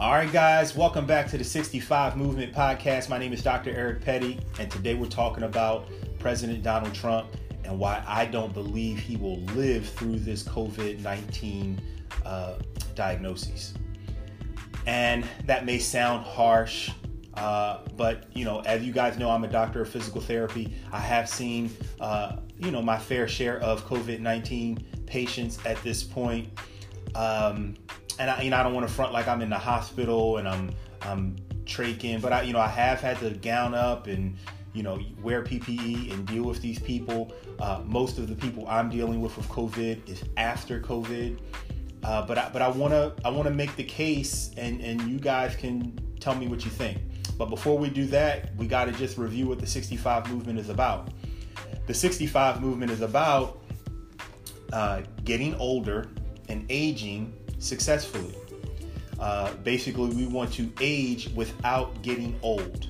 All right, guys, welcome back to the 65 Movement Podcast. My name is Dr. Eric Petty, and today we're talking about President Donald Trump and why I don't believe he will live through this COVID 19 uh, diagnosis. And that may sound harsh, uh, but you know, as you guys know, I'm a doctor of physical therapy. I have seen, uh, you know, my fair share of COVID 19 patients at this point. Um, and I, you know, I don't want to front like I'm in the hospital and I'm I'm traking, but I, you know, I have had to gown up and you know wear PPE and deal with these people. Uh, most of the people I'm dealing with with COVID is after COVID, uh, but I, but I want to I want to make the case, and and you guys can tell me what you think. But before we do that, we got to just review what the 65 movement is about. The 65 movement is about uh, getting older and aging successfully. Uh, basically, we want to age without getting old.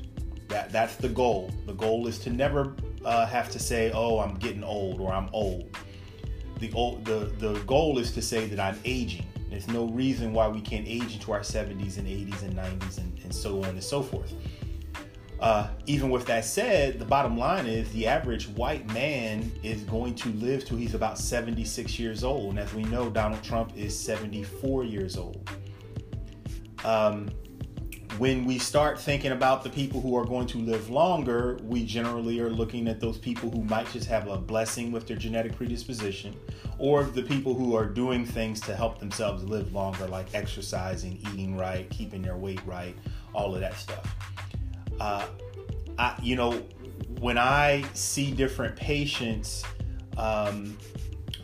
That that's the goal. The goal is to never uh, have to say, "Oh, I'm getting old" or "I'm old." The the the goal is to say that I'm aging. There's no reason why we can't age into our 70s and 80s and 90s and, and so on and so forth. Uh, even with that said, the bottom line is the average white man is going to live till he's about 76 years old. And as we know, Donald Trump is 74 years old. Um, when we start thinking about the people who are going to live longer, we generally are looking at those people who might just have a blessing with their genetic predisposition, or the people who are doing things to help themselves live longer, like exercising, eating right, keeping their weight right, all of that stuff uh, I, you know, when I see different patients um,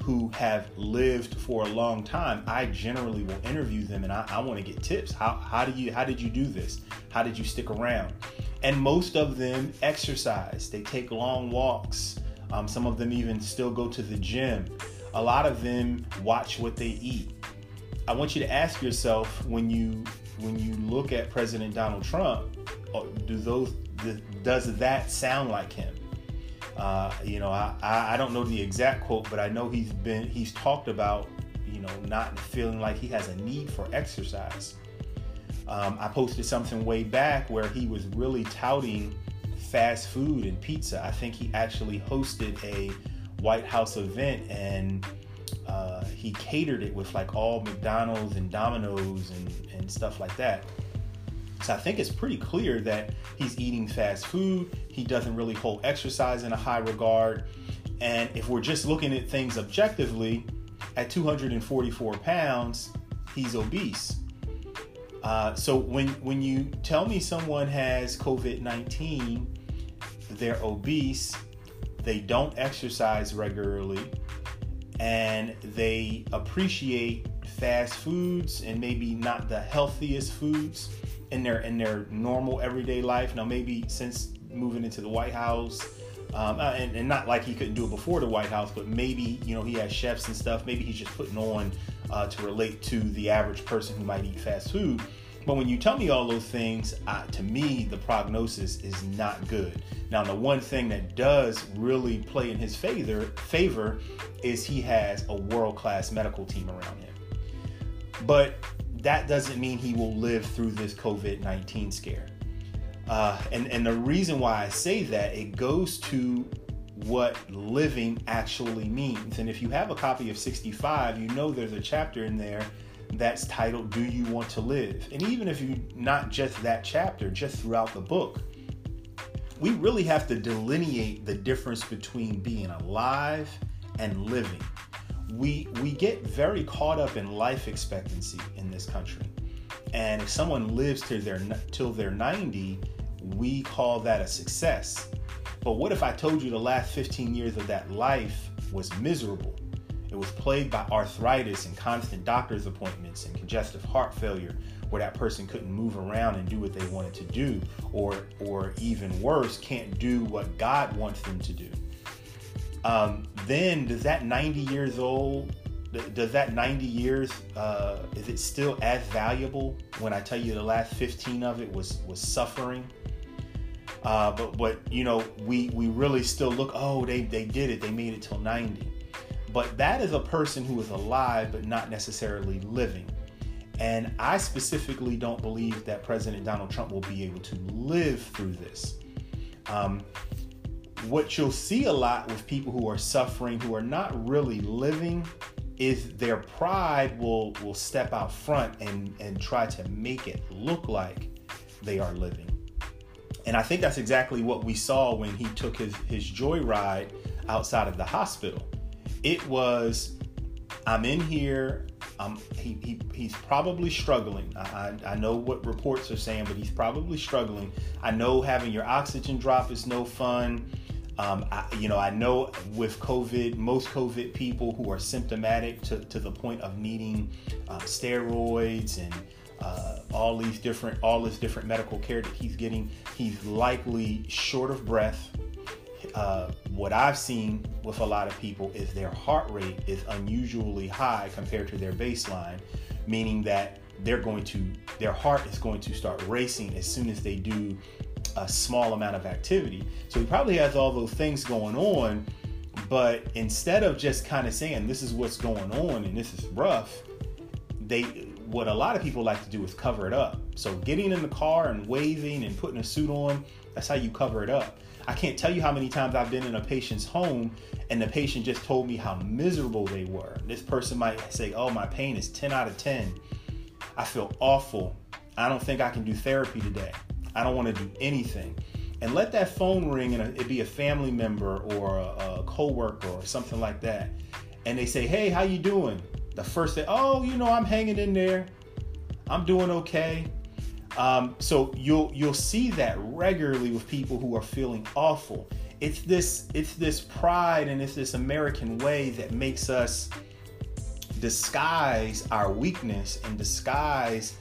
who have lived for a long time, I generally will interview them and I, I want to get tips. How, how do you how did you do this? How did you stick around? And most of them exercise. They take long walks. Um, some of them even still go to the gym. A lot of them watch what they eat. I want you to ask yourself when you when you look at President Donald Trump, do those does that sound like him? Uh, you know, I, I don't know the exact quote, but I know he's been he's talked about you know not feeling like he has a need for exercise. Um, I posted something way back where he was really touting fast food and pizza. I think he actually hosted a White House event and uh, he catered it with like all McDonald's and Domino's and, and stuff like that. So I think it's pretty clear that he's eating fast food. He doesn't really hold exercise in a high regard. And if we're just looking at things objectively, at 244 pounds, he's obese. Uh, so when when you tell me someone has COVID 19, they're obese, they don't exercise regularly, and they appreciate fast foods and maybe not the healthiest foods in their in their normal everyday life. Now, maybe since moving into the White House, um, uh, and, and, not like he couldn't do it before the White House, but maybe you know he has chefs and stuff. Maybe he's just putting on uh, to relate to the average person who might eat fast food. But when you tell me all those things, uh, to me the prognosis is not good. Now, the one thing that does really play in his favor favor is he has a world class medical team around him. But that doesn't mean he will live through this COVID 19 scare. Uh, and, and the reason why I say that, it goes to what living actually means. And if you have a copy of 65, you know there's a chapter in there that's titled Do You Want to Live? And even if you not just that chapter, just throughout the book, we really have to delineate the difference between being alive and living we we get very caught up in life expectancy in this country. And if someone lives till they're till they're 90, we call that a success. But what if I told you the last 15 years of that life was miserable? It was plagued by arthritis and constant doctor's appointments and congestive heart failure, where that person couldn't move around and do what they wanted to do, or or even worse, can't do what God wants them to do. Um, then does that 90 years old, does that 90 years, uh, is it still as valuable when I tell you the last 15 of it was was suffering? Uh, but but you know we we really still look oh they they did it they made it till 90 but that is a person who is alive but not necessarily living And I specifically don't believe that President Donald Trump will be able to live through this. Um, what you'll see a lot with people who are suffering, who are not really living, is their pride will will step out front and and try to make it look like they are living. And I think that's exactly what we saw when he took his his joyride outside of the hospital. It was, I'm in here. Um, he, he he's probably struggling. I, I, I know what reports are saying, but he's probably struggling. I know having your oxygen drop is no fun. Um, I, you know, I know with COVID, most COVID people who are symptomatic to, to the point of needing uh, steroids and uh, all these different, all this different medical care that he's getting, he's likely short of breath. Uh, what I've seen with a lot of people is their heart rate is unusually high compared to their baseline, meaning that they're going to, their heart is going to start racing as soon as they do a small amount of activity. So he probably has all those things going on, but instead of just kind of saying this is what's going on and this is rough, they what a lot of people like to do is cover it up. So getting in the car and waving and putting a suit on, that's how you cover it up. I can't tell you how many times I've been in a patient's home and the patient just told me how miserable they were. This person might say, "Oh, my pain is 10 out of 10. I feel awful. I don't think I can do therapy today." I don't want to do anything. And let that phone ring and it be a family member or a, a coworker or something like that. And they say, "Hey, how you doing?" The first thing, "Oh, you know, I'm hanging in there. I'm doing okay." Um, so you'll you'll see that regularly with people who are feeling awful. It's this it's this pride and it's this American way that makes us disguise our weakness and disguise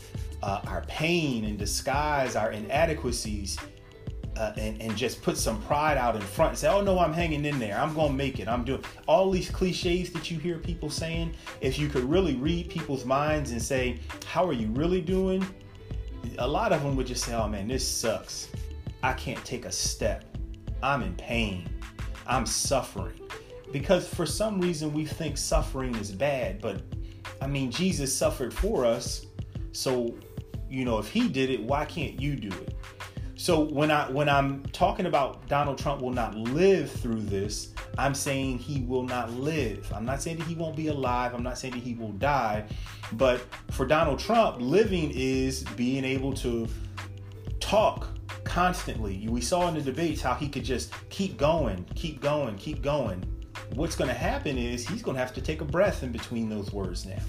uh, our pain and disguise our inadequacies uh, and, and just put some pride out in front and say, oh no, I'm hanging in there. I'm going to make it. I'm doing all these cliches that you hear people saying. If you could really read people's minds and say, how are you really doing? A lot of them would just say, oh man, this sucks. I can't take a step. I'm in pain. I'm suffering. Because for some reason we think suffering is bad, but I mean, Jesus suffered for us. So you know, if he did it, why can't you do it? So when I when I'm talking about Donald Trump will not live through this, I'm saying he will not live. I'm not saying that he won't be alive. I'm not saying that he will die. But for Donald Trump, living is being able to talk constantly. We saw in the debates how he could just keep going, keep going, keep going. What's going to happen is he's going to have to take a breath in between those words now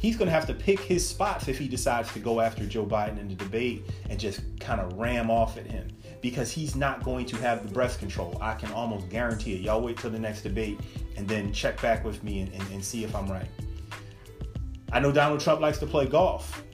he's going to have to pick his spots if he decides to go after Joe Biden in the debate and just kind of ram off at him because he's not going to have the breath control. I can almost guarantee it. Y'all wait till the next debate and then check back with me and, and, and see if I'm right. I know Donald Trump likes to play golf.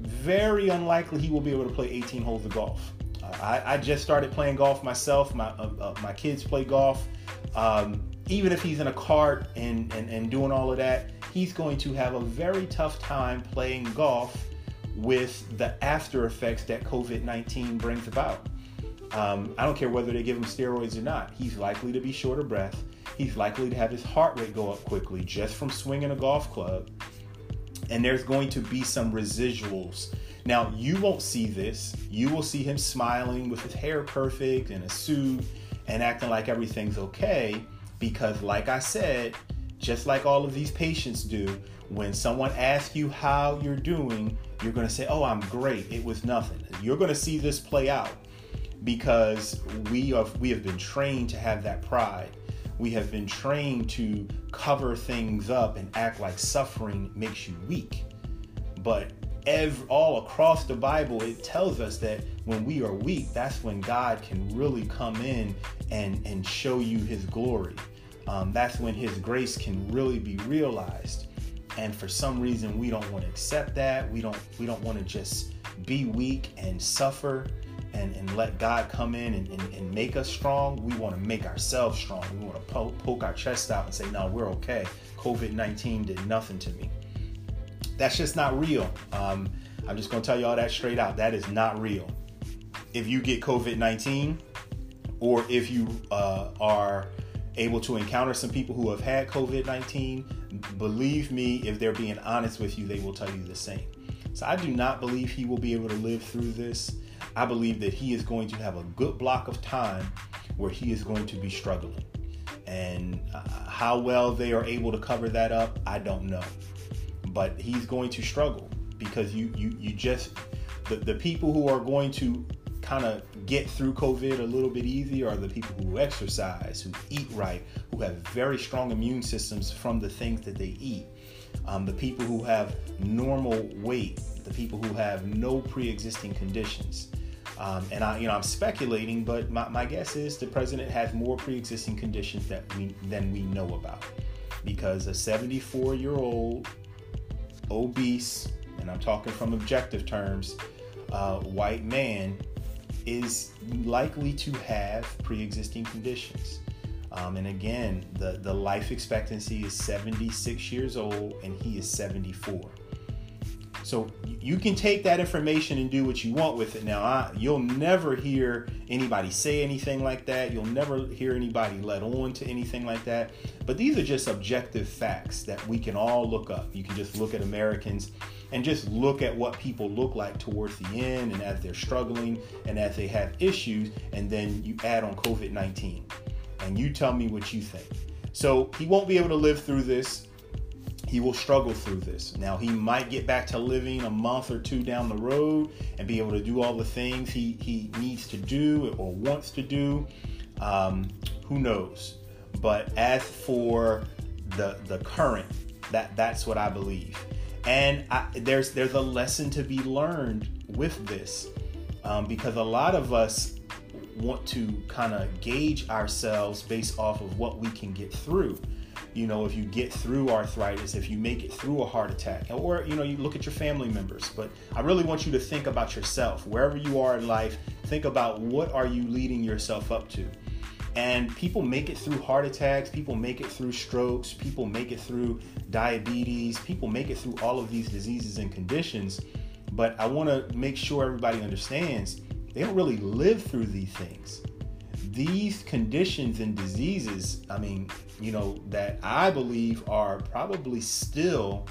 Very unlikely he will be able to play 18 holes of golf. Uh, I, I, just started playing golf myself. My uh, uh, my kids play golf. Um, even if he's in a cart and, and, and doing all of that, he's going to have a very tough time playing golf with the after effects that COVID 19 brings about. Um, I don't care whether they give him steroids or not, he's likely to be short of breath. He's likely to have his heart rate go up quickly just from swinging a golf club. And there's going to be some residuals. Now, you won't see this. You will see him smiling with his hair perfect and a suit and acting like everything's okay because, like I said, just like all of these patients do, when someone asks you how you're doing, you're going to say, Oh, I'm great. It was nothing. You're going to see this play out because we have, we have been trained to have that pride. We have been trained to cover things up and act like suffering makes you weak. But every, all across the Bible, it tells us that when we are weak, that's when God can really come in and, and show you his glory um, that's when his grace can really be realized. And for some reason we don't want to accept that. We don't we don't want to just be weak and suffer and, and let god come in and, and, and make us strong. We want to make ourselves strong. We want to poke, poke our chest out and say no we're okay. Covid-19 did nothing to me. That's just not real. Um, i'm just going to tell you all that straight out. That is not real. If you get covid-19 or if you uh, are able to encounter some people who have had COVID 19, believe me, if they're being honest with you, they will tell you the same. So I do not believe he will be able to live through this. I believe that he is going to have a good block of time where he is going to be struggling. And uh, how well they are able to cover that up, I don't know. But he's going to struggle because you you you just the, the people who are going to kind of get through COVID a little bit easier are the people who exercise, who eat right, who have very strong immune systems from the things that they eat. Um, the people who have normal weight, the people who have no pre-existing conditions. Um, and I, you know, I'm speculating, but my, my guess is the president has more pre-existing conditions that we than we know about, because a 74 year old obese, and I'm talking from objective terms, uh, white man is likely to have pre-existing conditions. Um, and again, the, the life expectancy is 76 years old and he is 74. So you can take that information and do what you want with it. Now, I, you'll never hear anybody say anything like that. You'll never hear anybody let on to anything like that. But these are just objective facts that we can all look up. You can just look at Americans and just look at what people look like towards the end and as they're struggling and as they have issues. And then you add on COVID 19 and you tell me what you think. So he won't be able to live through this he will struggle through this. Now, he might get back to living a month or two down the road and be able to do all the things he, he needs to do or wants to do. Um, who knows? But as for the the current, that that's what I believe. And I, there's there's a lesson to be learned with this um, because a lot of us want to kind of gauge ourselves based off of what we can get through you know, if you get through arthritis, if you make it through a heart attack, or, you know, you look at your family members. But I really want you to think about yourself. Wherever you are in life, think about what are you leading yourself up to. And people make it through heart attacks, people make it through strokes, people make it through diabetes, people make it through all of these diseases and conditions. But I want to make sure everybody understands they don't really live through these things these conditions and diseases, I mean, you know, that I believe are probably still,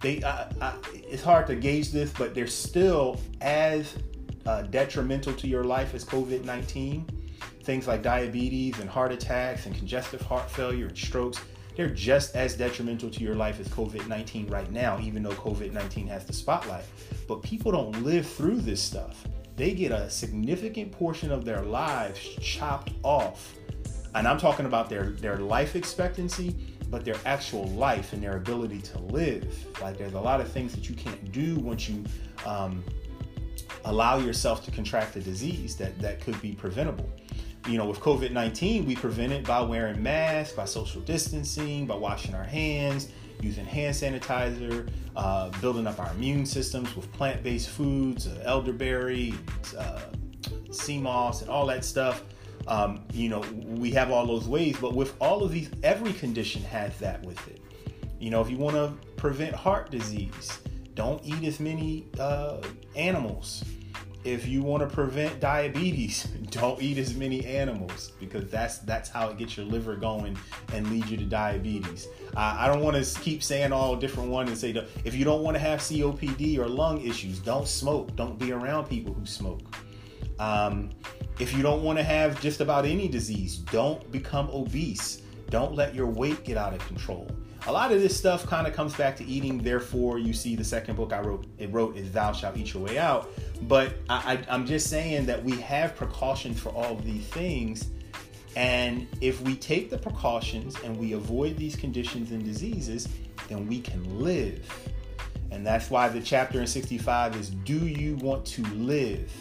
they, I, I, it's hard to gauge this, but they're still as uh, detrimental to your life as COVID 19. Things like diabetes and heart attacks and congestive heart failure and strokes, they're just as detrimental to your life as COVID 19 right now, even though COVID 19 has the spotlight. But people don't live through this stuff they get a significant portion of their lives chopped off. And I'm talking about their, their life expectancy, but their actual life and their ability to live. Like there's a lot of things that you can't do once you um, allow yourself to contract a disease that, that could be preventable. You know, with COVID 19, we prevent it by wearing masks, by social distancing, by washing our hands, using hand sanitizer, uh, building up our immune systems with plant based foods, uh, elderberry, uh, sea moss, and all that stuff. Um, you know, we have all those ways, but with all of these, every condition has that with it. You know, if you want to prevent heart disease, don't eat as many uh, animals if you want to prevent diabetes, don't eat as many animals because that's that's how it gets your liver going and leads you to diabetes. Uh, I don't want to keep saying all different ones and say if you don't want to have COPD or lung issues, don't smoke. Don't be around people who smoke. Um, if you don't want to have just about any disease, don't become obese. Don't let your weight get out of control a lot of this stuff kind of comes back to eating. Therefore, you see the second book I wrote. It wrote is "Thou shalt eat your way out." But I, I, I'm just saying that we have precautions for all of these things, and if we take the precautions and we avoid these conditions and diseases, then we can live. And that's why the chapter in 65 is Do you want to live?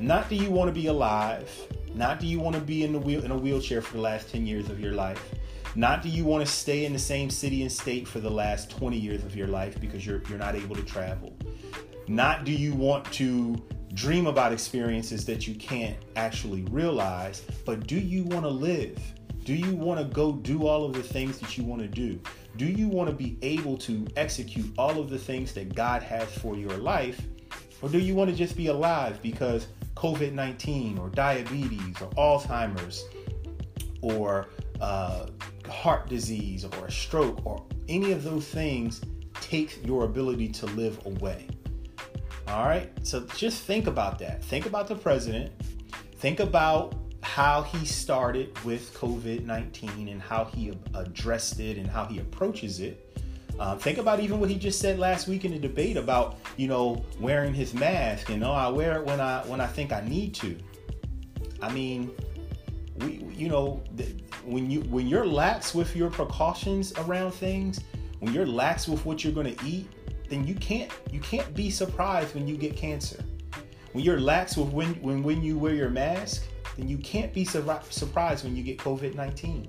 Not do you want to be alive, not do you want to be in the wheel in a wheelchair for the last 10 years of your life, not do you want to stay in the same city and state for the last 20 years of your life because you're you're not able to travel. Not do you want to dream about experiences that you can't actually realize, but do you want to live? Do you want to go do all of the things that you want to do? Do you want to be able to execute all of the things that God has for your life? Or do you want to just be alive because COVID 19 or diabetes or Alzheimer's or uh, heart disease or a stroke or any of those things takes your ability to live away. All right. So just think about that. Think about the president. Think about how he started with COVID 19 and how he addressed it and how he approaches it. Uh, think about even what he just said last week in the debate about you know wearing his mask You know, I wear it when I when I think I need to. I mean, we you know when you when you're lax with your precautions around things, when you're lax with what you're going to eat, then you can't you can't be surprised when you get cancer. When you're lax with when when when you wear your mask, then you can't be sur- surprised when you get COVID 19.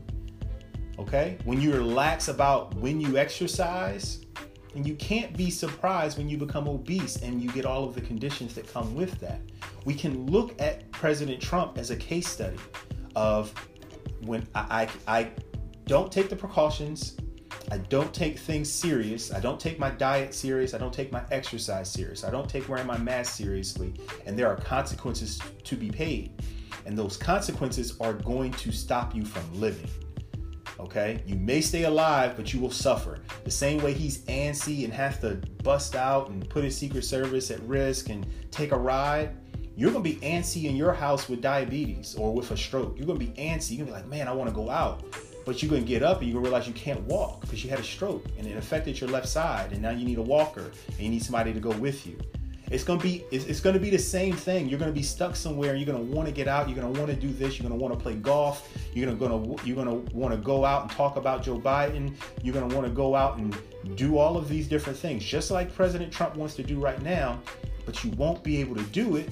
Okay? When you're lax about when you exercise, and you can't be surprised when you become obese and you get all of the conditions that come with that. We can look at President Trump as a case study of when I, I, I don't take the precautions, I don't take things serious, I don't take my diet serious, I don't take my exercise serious, I don't take wearing my mask seriously, and there are consequences to be paid. And those consequences are going to stop you from living. Okay? You may stay alive, but you will suffer. The same way he's antsy and has to bust out and put his Secret Service at risk and take a ride, you're gonna be antsy in your house with diabetes or with a stroke. You're gonna be antsy. You're gonna be like, man, I wanna go out. But you're gonna get up and you're gonna realize you can't walk because you had a stroke and it affected your left side, and now you need a walker and you need somebody to go with you. It's gonna be it's, it's gonna be the same thing. You're gonna be stuck somewhere. And you're gonna want to get out. You're gonna want to do this. You're gonna want to play golf. You're gonna gonna you're gonna want to go out and talk about Joe Biden. You're gonna want to go out and do all of these different things, just like President Trump wants to do right now. But you won't be able to do it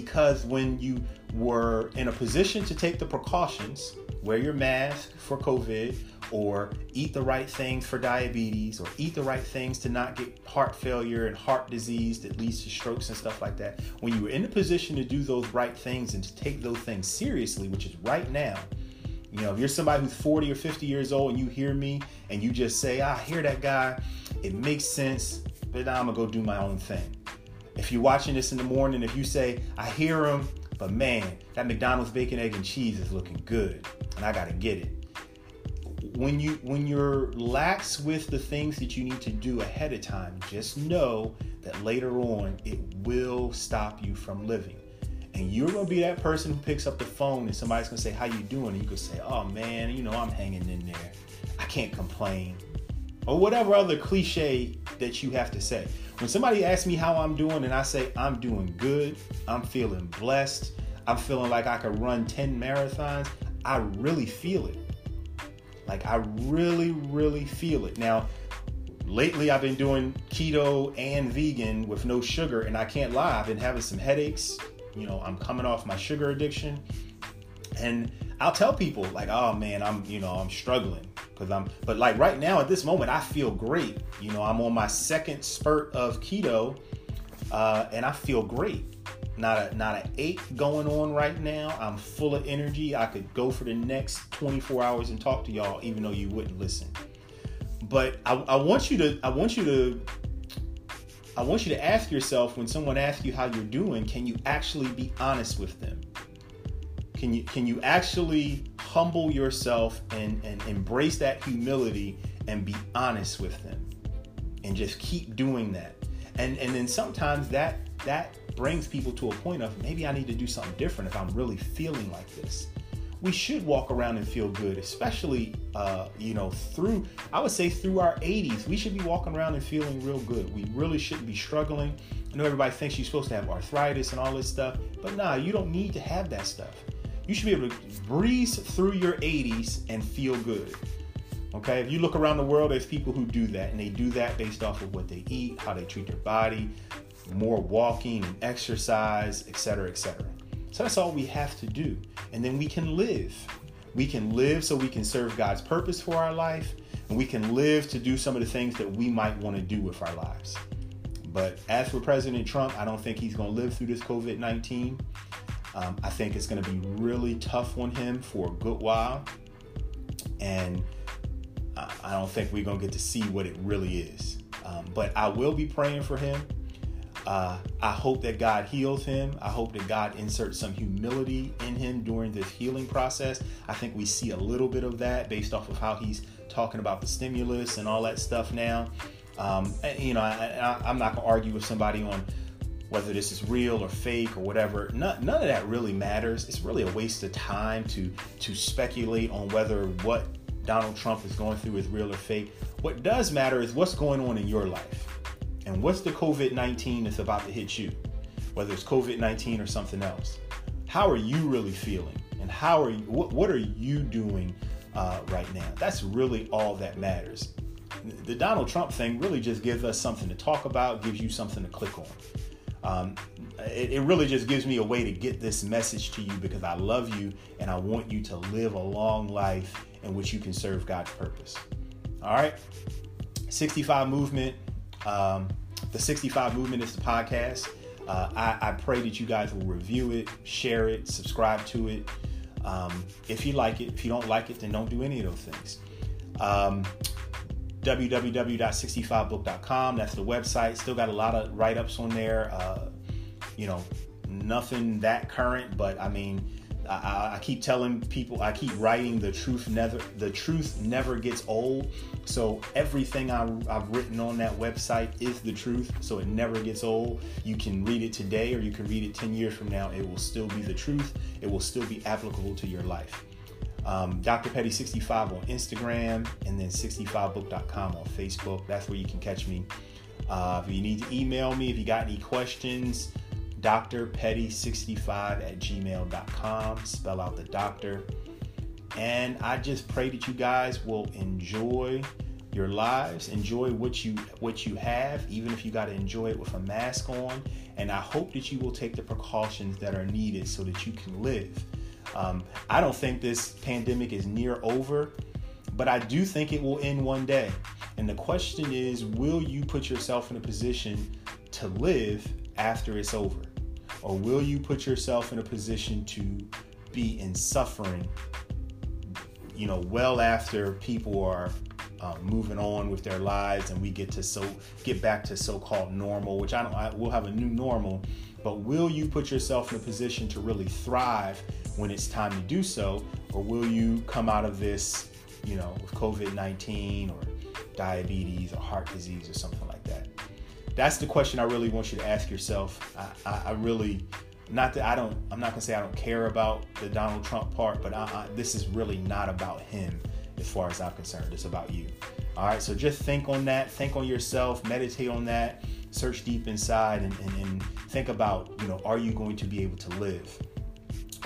because when you were in a position to take the precautions, wear your mask for COVID, or eat the right things for diabetes, or eat the right things to not get heart failure and heart disease that leads to strokes and stuff like that. When you were in a position to do those right things and to take those things seriously, which is right now, you know, if you're somebody who's 40 or 50 years old and you hear me and you just say, ah, I hear that guy, it makes sense, but I'm gonna go do my own thing. If you're watching this in the morning, if you say, I hear them, but man, that McDonald's bacon, egg, and cheese is looking good, and I gotta get it. When you when you're lax with the things that you need to do ahead of time, just know that later on it will stop you from living. And you're gonna be that person who picks up the phone and somebody's gonna say, How you doing? And you can say, Oh man, you know, I'm hanging in there. I can't complain. Or whatever other cliche that you have to say. When somebody asks me how I'm doing and I say I'm doing good, I'm feeling blessed, I'm feeling like I could run 10 marathons, I really feel it. Like I really, really feel it. Now, lately I've been doing keto and vegan with no sugar, and I can't lie, I've been having some headaches. You know, I'm coming off my sugar addiction. And I'll tell people, like, oh man, I'm, you know, I'm struggling because I'm but like right now at this moment I feel great. You know, I'm on my second spurt of keto, uh, and I feel great. Not a not an ache going on right now. I'm full of energy. I could go for the next 24 hours and talk to y'all, even though you wouldn't listen. But I, I want you to I want you to I want you to ask yourself when someone asks you how you're doing, can you actually be honest with them? Can you can you actually humble yourself and, and embrace that humility and be honest with them and just keep doing that. And and then sometimes that that brings people to a point of maybe I need to do something different if I'm really feeling like this. We should walk around and feel good, especially uh, you know through I would say through our 80s. We should be walking around and feeling real good. We really shouldn't be struggling. I know everybody thinks you're supposed to have arthritis and all this stuff, but nah, you don't need to have that stuff you should be able to breeze through your 80s and feel good. Okay, if you look around the world, there's people who do that, and they do that based off of what they eat, how they treat their body, more walking and exercise, etc., etc. So that's all we have to do, and then we can live. We can live so we can serve God's purpose for our life, and we can live to do some of the things that we might want to do with our lives. But as for President Trump, I don't think he's going to live through this COVID 19. Um, I think it's going to be really tough on him for a good while. And I don't think we're going to get to see what it really is. Um, but I will be praying for him. Uh, I hope that God heals him. I hope that God inserts some humility in him during this healing process. I think we see a little bit of that based off of how he's talking about the stimulus and all that stuff now. Um, you know, I, am not going to argue with somebody on whether this is real or fake or whatever. None, none of that really matters. It's really a waste of time to to speculate on whether what Donald Trump is going through is real or fake. What does matter is what's going on in your life and what's the COVID 19 that's about to hit you, whether it's COVID 19 or something else. How are you really feeling? And how are you, what, what are you doing uh, right now? That's really all that matters. The Donald Trump thing really just gives us something to talk about, gives you something to click on. Um, it, it, really just gives me a way to get this message to you because I love you and I want you to live a long life in which you can serve God's purpose. All right. 65 Movement. Um, the 65 Movement is the podcast. Uh, I, I, pray that you guys will review it, share it, subscribe to it. Um, if you like it, if you don't like it, then don't do any of those things. Um, www.65book.com. That's the website. Still got a lot of write ups on there. Uh, you know, nothing that current, but I mean, I, I, keep telling people, I keep writing the truth never, the truth never gets old. So everything I, I've written on that website is the truth. So it never gets old. You can read it today or you can read it 10 years from now. It will still be the truth. It will still be applicable to your life. Um, Dr. Petty 65 on Instagram and then 65book.com on Facebook. That's where you can catch me. Uh, if you need to email me, if you got any questions, drpetty65 at gmail.com. Spell out the doctor. And I just pray that you guys will enjoy your lives, enjoy what you what you have, even if you got to enjoy it with a mask on. And I hope that you will take the precautions that are needed so that you can live. Um, I don't think this pandemic is near over, but I do think it will end one day. And the question is, will you put yourself in a position to live after it's over? Or will you put yourself in a position to be in suffering, you know, well after people are uh, moving on with their lives and we get to so get back to so-called normal, which I don't, I, we'll have a new normal, but will you put yourself in a position to really thrive when it's time to do so, or will you come out of this, you know, with COVID-19 or diabetes or heart disease or something like that? that's the question I really want you to ask yourself. I, I, I really, not that I don't, I'm not gonna say I don't care about the Donald Trump part, but I, this is really not about him as far as I'm concerned. It's about you. All right, so just think on that, think on yourself, meditate on that, search deep inside, and, and, and think about, you know, are you going to be able to live?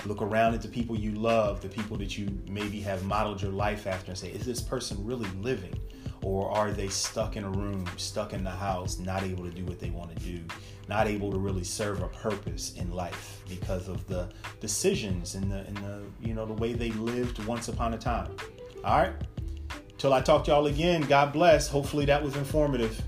Look around at the people you love, the people that you maybe have modeled your life after, and say, is this person really living? Or are they stuck in a room, stuck in the house, not able to do what they want to do, not able to really serve a purpose in life because of the decisions and the and the you know the way they lived once upon a time. All right. Till I talk to y'all again, God bless. Hopefully that was informative.